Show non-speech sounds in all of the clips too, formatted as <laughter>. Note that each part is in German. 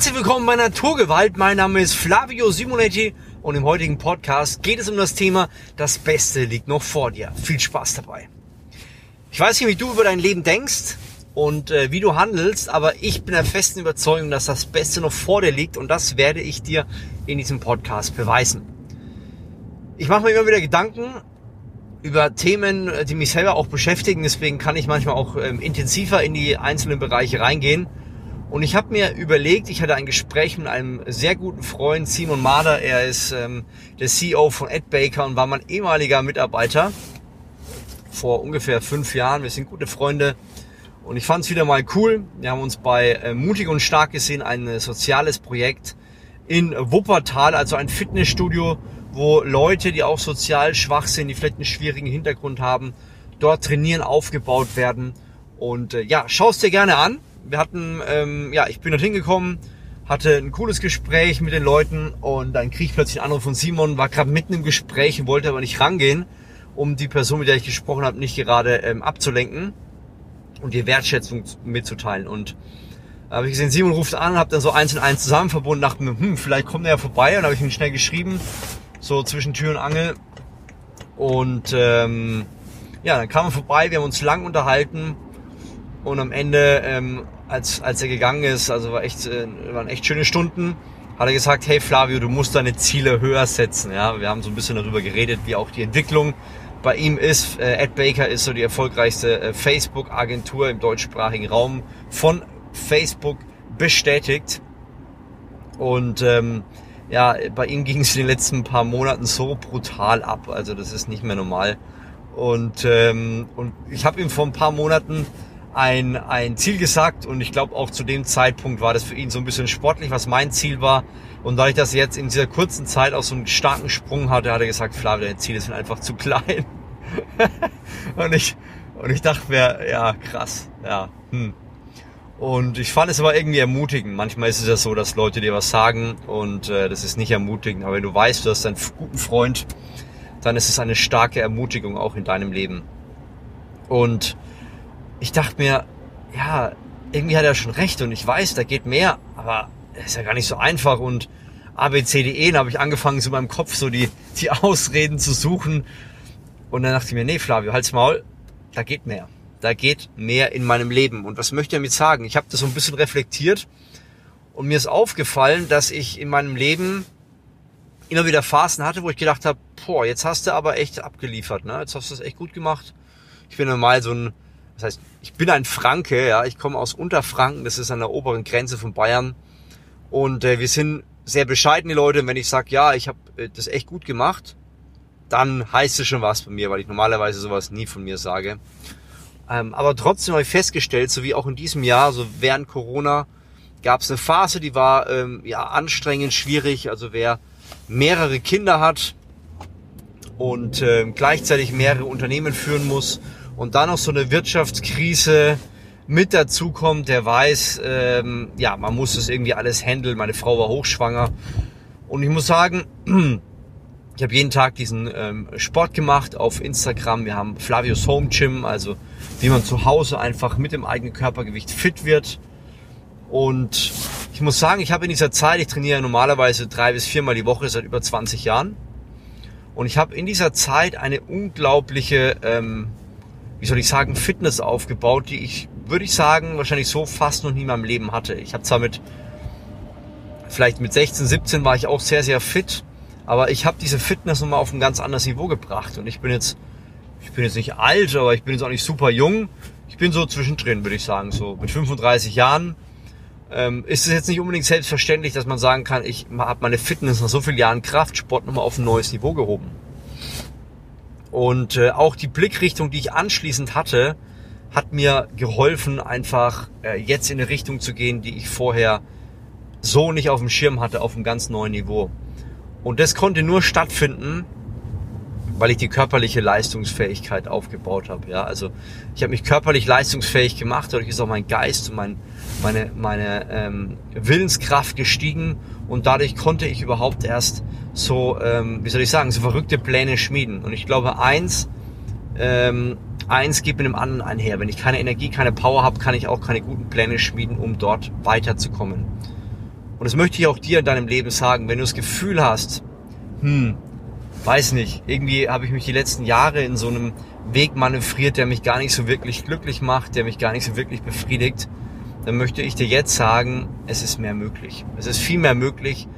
Herzlich willkommen bei Naturgewalt. Mein Name ist Flavio Simonetti und im heutigen Podcast geht es um das Thema Das Beste liegt noch vor dir. Viel Spaß dabei. Ich weiß nicht, wie du über dein Leben denkst und äh, wie du handelst, aber ich bin der festen Überzeugung, dass das Beste noch vor dir liegt und das werde ich dir in diesem Podcast beweisen. Ich mache mir immer wieder Gedanken über Themen, die mich selber auch beschäftigen, deswegen kann ich manchmal auch ähm, intensiver in die einzelnen Bereiche reingehen und ich habe mir überlegt, ich hatte ein Gespräch mit einem sehr guten Freund, Simon Mader. Er ist ähm, der CEO von AdBaker und war mein ehemaliger Mitarbeiter vor ungefähr fünf Jahren. Wir sind gute Freunde und ich fand es wieder mal cool. Wir haben uns bei äh, Mutig und Stark gesehen, ein äh, soziales Projekt in Wuppertal, also ein Fitnessstudio, wo Leute, die auch sozial schwach sind, die vielleicht einen schwierigen Hintergrund haben, dort trainieren, aufgebaut werden. Und äh, ja, schau dir gerne an wir hatten, ähm, ja, ich bin dort hingekommen, hatte ein cooles Gespräch mit den Leuten und dann krieg ich plötzlich einen Anruf von Simon, war gerade mitten im Gespräch und wollte aber nicht rangehen, um die Person, mit der ich gesprochen habe, nicht gerade ähm, abzulenken und die Wertschätzung mitzuteilen. Und da habe ich gesehen, Simon ruft an, habe dann so eins in eins zusammen verbunden, dachte mir, hm, vielleicht kommt er ja vorbei und habe ich ihm schnell geschrieben, so zwischen Tür und Angel. Und ähm, ja, dann kam er vorbei, wir haben uns lang unterhalten und am Ende, ähm, als, als er gegangen ist, also war echt, äh, waren echt schöne Stunden, hat er gesagt, hey Flavio, du musst deine Ziele höher setzen. Ja, wir haben so ein bisschen darüber geredet, wie auch die Entwicklung bei ihm ist. Äh, Ed Baker ist so die erfolgreichste äh, Facebook-Agentur im deutschsprachigen Raum von Facebook bestätigt. Und ähm, ja, bei ihm ging es in den letzten paar Monaten so brutal ab. Also das ist nicht mehr normal. Und, ähm, und ich habe ihm vor ein paar Monaten ein, ein Ziel gesagt und ich glaube auch zu dem Zeitpunkt war das für ihn so ein bisschen sportlich, was mein Ziel war. Und da ich das jetzt in dieser kurzen Zeit auch so einen starken Sprung hatte, hat er gesagt, Flavio, deine Ziele sind einfach zu klein. <laughs> und ich, und ich dachte mir, ja, krass, ja, hm. Und ich fand es aber irgendwie ermutigend. Manchmal ist es ja so, dass Leute dir was sagen und äh, das ist nicht ermutigend. Aber wenn du weißt, du hast einen guten Freund, dann ist es eine starke Ermutigung auch in deinem Leben. Und ich dachte mir, ja, irgendwie hat er schon recht und ich weiß, da geht mehr, aber es ist ja gar nicht so einfach und ABCDE, da habe ich angefangen, so in meinem Kopf so die, die Ausreden zu suchen und dann dachte ich mir, nee, Flavio, halt's Maul, da geht mehr. Da geht mehr in meinem Leben. Und was möchte er damit sagen? Ich habe das so ein bisschen reflektiert und mir ist aufgefallen, dass ich in meinem Leben immer wieder Phasen hatte, wo ich gedacht habe, boah, jetzt hast du aber echt abgeliefert, ne? Jetzt hast du das echt gut gemacht. Ich bin normal so ein das heißt, ich bin ein Franke, ja, ich komme aus Unterfranken, das ist an der oberen Grenze von Bayern. Und äh, wir sind sehr bescheidene Leute. Und wenn ich sage, ja, ich habe äh, das echt gut gemacht, dann heißt es schon was von mir, weil ich normalerweise sowas nie von mir sage. Ähm, aber trotzdem habe ich festgestellt, so wie auch in diesem Jahr, so während Corona, gab es eine Phase, die war ähm, ja anstrengend, schwierig. Also wer mehrere Kinder hat und äh, gleichzeitig mehrere Unternehmen führen muss und dann noch so eine Wirtschaftskrise mit dazu kommt, der weiß, ähm, ja, man muss das irgendwie alles handeln. Meine Frau war hochschwanger und ich muss sagen, <clears throat> ich habe jeden Tag diesen ähm, Sport gemacht auf Instagram. Wir haben Flavius Home Gym, also wie man zu Hause einfach mit dem eigenen Körpergewicht fit wird. Und ich muss sagen, ich habe in dieser Zeit, ich trainiere normalerweise drei bis viermal die Woche seit über 20 Jahren. Und ich habe in dieser Zeit eine unglaubliche ähm, wie soll ich sagen, Fitness aufgebaut, die ich, würde ich sagen, wahrscheinlich so fast noch nie in meinem Leben hatte. Ich habe zwar mit, vielleicht mit 16, 17 war ich auch sehr, sehr fit, aber ich habe diese Fitness nochmal auf ein ganz anderes Niveau gebracht. Und ich bin jetzt, ich bin jetzt nicht alt, aber ich bin jetzt auch nicht super jung. Ich bin so zwischendrin, würde ich sagen. So mit 35 Jahren ähm, ist es jetzt nicht unbedingt selbstverständlich, dass man sagen kann, ich habe meine Fitness nach so vielen Jahren Kraftsport nochmal auf ein neues Niveau gehoben. Und äh, auch die Blickrichtung, die ich anschließend hatte, hat mir geholfen, einfach äh, jetzt in eine Richtung zu gehen, die ich vorher so nicht auf dem Schirm hatte, auf einem ganz neuen Niveau. Und das konnte nur stattfinden, weil ich die körperliche Leistungsfähigkeit aufgebaut habe. Ja, also ich habe mich körperlich leistungsfähig gemacht, dadurch ist auch mein Geist und mein, meine, meine ähm, Willenskraft gestiegen und dadurch konnte ich überhaupt erst so, ähm, wie soll ich sagen, so verrückte Pläne schmieden. Und ich glaube, eins, ähm, eins geht mit dem anderen einher. Wenn ich keine Energie, keine Power habe, kann ich auch keine guten Pläne schmieden, um dort weiterzukommen. Und das möchte ich auch dir in deinem Leben sagen, wenn du das Gefühl hast, hm, weiß nicht, irgendwie habe ich mich die letzten Jahre in so einem Weg manövriert, der mich gar nicht so wirklich glücklich macht, der mich gar nicht so wirklich befriedigt, dann möchte ich dir jetzt sagen, es ist mehr möglich. Es ist viel mehr möglich,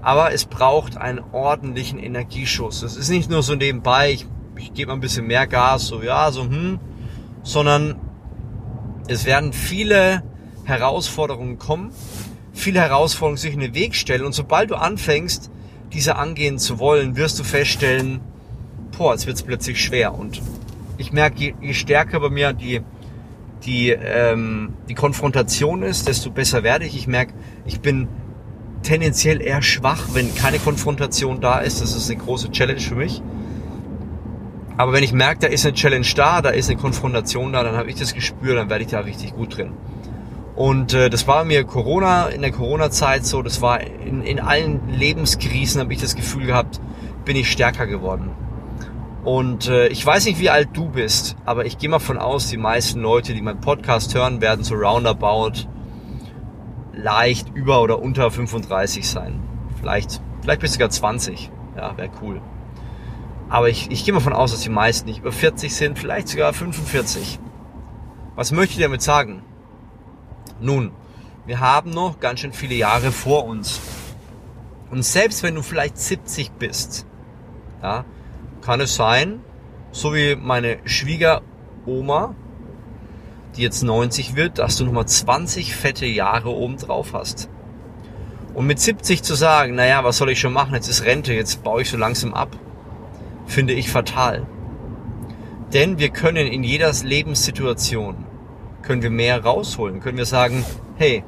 aber es braucht einen ordentlichen Energieschuss. Es ist nicht nur so nebenbei, ich, ich gebe mal ein bisschen mehr Gas, so ja, so hm, sondern es werden viele Herausforderungen kommen, viele Herausforderungen sich in den Weg stellen und sobald du anfängst, diese angehen zu wollen, wirst du feststellen, boah, jetzt wird es plötzlich schwer. Und ich merke, je, je stärker bei mir die, die, ähm, die Konfrontation ist, desto besser werde ich. Ich merke, ich bin tendenziell eher schwach, wenn keine Konfrontation da ist. Das ist eine große Challenge für mich. Aber wenn ich merke, da ist eine Challenge da, da ist eine Konfrontation da, dann habe ich das Gespür, dann werde ich da richtig gut drin. Und äh, das war mir Corona, in der Corona-Zeit so, das war in, in allen Lebenskrisen, habe ich das Gefühl gehabt, bin ich stärker geworden. Und äh, ich weiß nicht, wie alt du bist, aber ich gehe mal von aus, die meisten Leute, die meinen Podcast hören, werden so roundabout leicht über oder unter 35 sein. Vielleicht, vielleicht bis sogar 20. Ja, wäre cool. Aber ich, ich gehe mal von aus, dass die meisten nicht über 40 sind, vielleicht sogar 45. Was möchte ich damit sagen? Nun, wir haben noch ganz schön viele Jahre vor uns. Und selbst wenn du vielleicht 70 bist, ja, kann es sein, so wie meine Schwiegeroma, die jetzt 90 wird, dass du nochmal 20 fette Jahre oben drauf hast. Und mit 70 zu sagen, naja, was soll ich schon machen, jetzt ist Rente, jetzt baue ich so langsam ab, finde ich fatal. Denn wir können in jeder Lebenssituation können wir mehr rausholen? Können wir sagen, hey,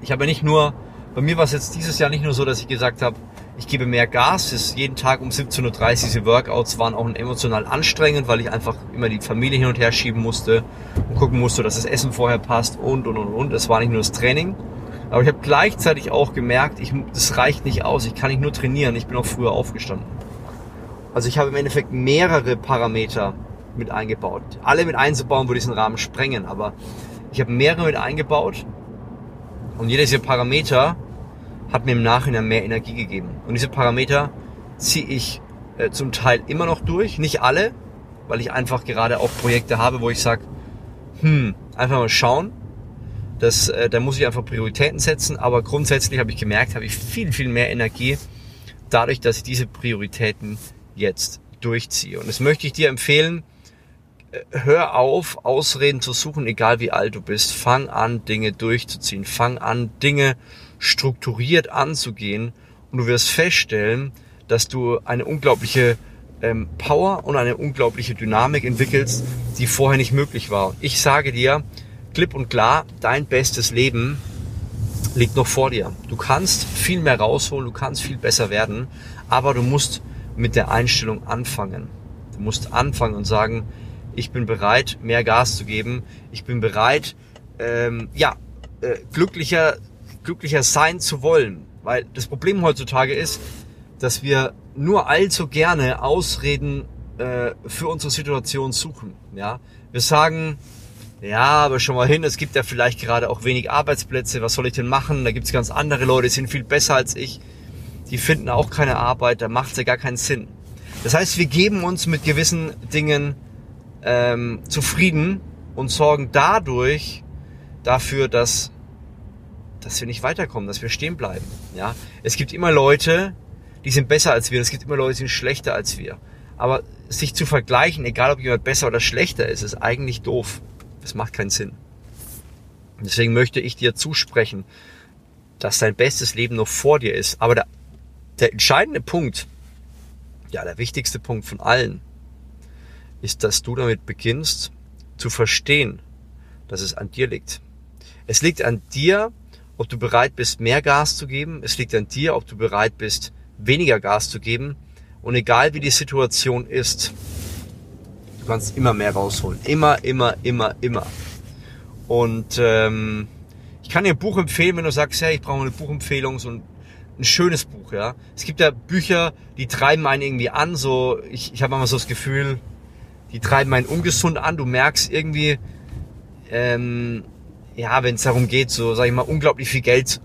ich habe nicht nur, bei mir war es jetzt dieses Jahr nicht nur so, dass ich gesagt habe, ich gebe mehr Gas. Das jeden Tag um 17.30 Uhr diese Workouts waren auch emotional anstrengend, weil ich einfach immer die Familie hin und her schieben musste und gucken musste, dass das Essen vorher passt und und und und. Es war nicht nur das Training. Aber ich habe gleichzeitig auch gemerkt, ich, das reicht nicht aus. Ich kann nicht nur trainieren. Ich bin auch früher aufgestanden. Also ich habe im Endeffekt mehrere Parameter mit eingebaut. Alle mit einzubauen würde diesen Rahmen sprengen, aber ich habe mehrere mit eingebaut und jeder dieser Parameter hat mir im Nachhinein mehr Energie gegeben. Und diese Parameter ziehe ich äh, zum Teil immer noch durch, nicht alle, weil ich einfach gerade auch Projekte habe, wo ich sage, hm, einfach mal schauen. Das, äh, da muss ich einfach Prioritäten setzen, aber grundsätzlich habe ich gemerkt, habe ich viel, viel mehr Energie dadurch, dass ich diese Prioritäten jetzt durchziehe. Und das möchte ich dir empfehlen, hör auf, Ausreden zu suchen, egal wie alt du bist. Fang an, Dinge durchzuziehen. Fang an, Dinge strukturiert anzugehen. Und du wirst feststellen, dass du eine unglaubliche ähm, Power und eine unglaubliche Dynamik entwickelst, die vorher nicht möglich war. Ich sage dir, klipp und klar, dein bestes Leben liegt noch vor dir. Du kannst viel mehr rausholen, du kannst viel besser werden, aber du musst mit der Einstellung anfangen. Du musst anfangen und sagen, ich bin bereit, mehr Gas zu geben, ich bin bereit, ähm, ja, äh, glücklicher, glücklicher sein zu wollen. Weil das Problem heutzutage ist, dass wir nur allzu gerne Ausreden äh, für unsere Situation suchen. Ja, wir sagen, ja, aber schon mal hin, es gibt ja vielleicht gerade auch wenig Arbeitsplätze, was soll ich denn machen? Da gibt's ganz andere Leute, die sind viel besser als ich, die finden auch keine Arbeit, da macht's ja gar keinen Sinn. Das heißt, wir geben uns mit gewissen Dingen ähm, zufrieden und sorgen dadurch dafür, dass, dass wir nicht weiterkommen, dass wir stehen bleiben. Ja? Es gibt immer Leute, die sind besser als wir, es gibt immer Leute, die sind schlechter als wir. Aber sich zu vergleichen, egal ob jemand besser oder schlechter ist, ist eigentlich doof. Das macht keinen Sinn. Deswegen möchte ich dir zusprechen, dass dein bestes Leben noch vor dir ist. Aber der, der entscheidende Punkt, ja, der wichtigste Punkt von allen, ist, dass du damit beginnst zu verstehen, dass es an dir liegt. Es liegt an dir, ob du bereit bist, mehr Gas zu geben. Es liegt an dir, ob du bereit bist, weniger Gas zu geben. Und egal wie die Situation ist, du kannst immer mehr rausholen. Immer, immer, immer, immer. Und ähm, ich kann dir ein Buch empfehlen, wenn du sagst, hey, ich brauche eine Buchempfehlung, so ein, ein schönes Buch, ja. Es gibt ja Bücher, die treiben einen irgendwie an, so ich, ich habe immer so das Gefühl, die treiben einen ungesund an. Du merkst irgendwie, ähm, ja, wenn es darum geht, so sag ich mal, unglaublich viel Geld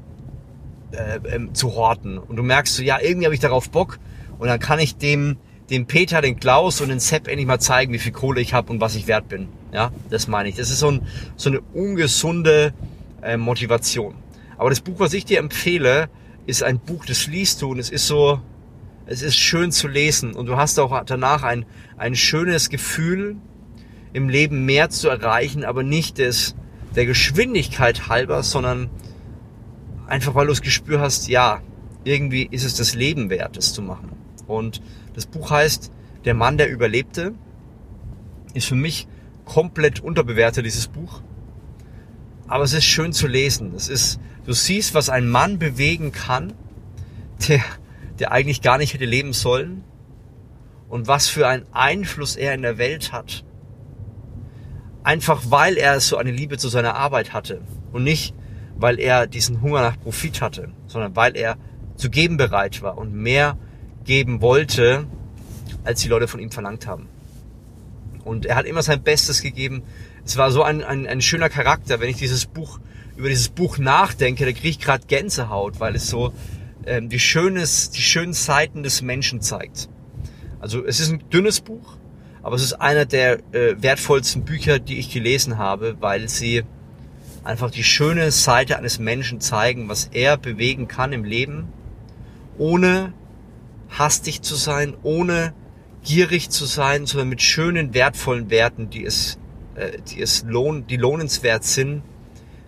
äh, ähm, zu horten. Und du merkst so, ja, irgendwie habe ich darauf Bock und dann kann ich dem, dem Peter, den Klaus und den Sepp endlich mal zeigen, wie viel Kohle ich habe und was ich wert bin. Ja, das meine ich. Das ist so, ein, so eine ungesunde äh, Motivation. Aber das Buch, was ich dir empfehle, ist ein Buch, das liest du und es ist so, es ist schön zu lesen und du hast auch danach ein, ein schönes Gefühl, im Leben mehr zu erreichen, aber nicht des, der Geschwindigkeit halber, sondern einfach weil du das Gespür hast, ja, irgendwie ist es das Leben wert, das zu machen. Und das Buch heißt Der Mann, der überlebte, ist für mich komplett unterbewertet, dieses Buch. Aber es ist schön zu lesen. Es ist, du siehst, was ein Mann bewegen kann, der, der eigentlich gar nicht hätte leben sollen und was für einen Einfluss er in der Welt hat. Einfach weil er so eine Liebe zu seiner Arbeit hatte und nicht, weil er diesen Hunger nach Profit hatte, sondern weil er zu geben bereit war und mehr geben wollte, als die Leute von ihm verlangt haben. Und er hat immer sein Bestes gegeben. Es war so ein, ein, ein schöner Charakter. Wenn ich dieses Buch, über dieses Buch nachdenke, da kriege ich gerade Gänsehaut, weil es so ähm, die, schönes, die schönen Seiten des Menschen zeigt. Also es ist ein dünnes Buch, aber es ist einer der äh, wertvollsten Bücher, die ich gelesen habe, weil sie einfach die schöne Seite eines Menschen zeigen, was er bewegen kann im Leben, ohne hastig zu sein, ohne gierig zu sein, sondern mit schönen, wertvollen Werten, die es, äh, die es lohn, die lohnenswert sind,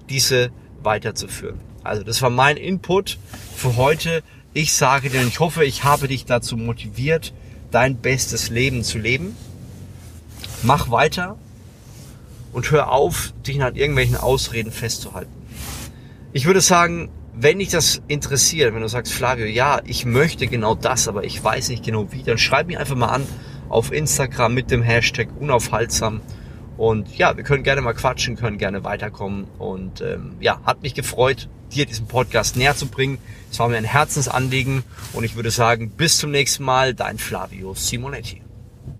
diese weiterzuführen. Also das war mein Input für heute. Ich sage dir, ich hoffe, ich habe dich dazu motiviert, dein bestes Leben zu leben. Mach weiter und hör auf, dich an irgendwelchen Ausreden festzuhalten. Ich würde sagen, wenn dich das interessiert, wenn du sagst, Flavio, ja, ich möchte genau das, aber ich weiß nicht genau wie, dann schreib mich einfach mal an auf Instagram mit dem Hashtag unaufhaltsam. Und ja, wir können gerne mal quatschen, können gerne weiterkommen. Und ähm, ja, hat mich gefreut, dir diesen Podcast näher zu bringen. Es war mir ein Herzensanliegen und ich würde sagen, bis zum nächsten Mal, dein Flavio Simonetti.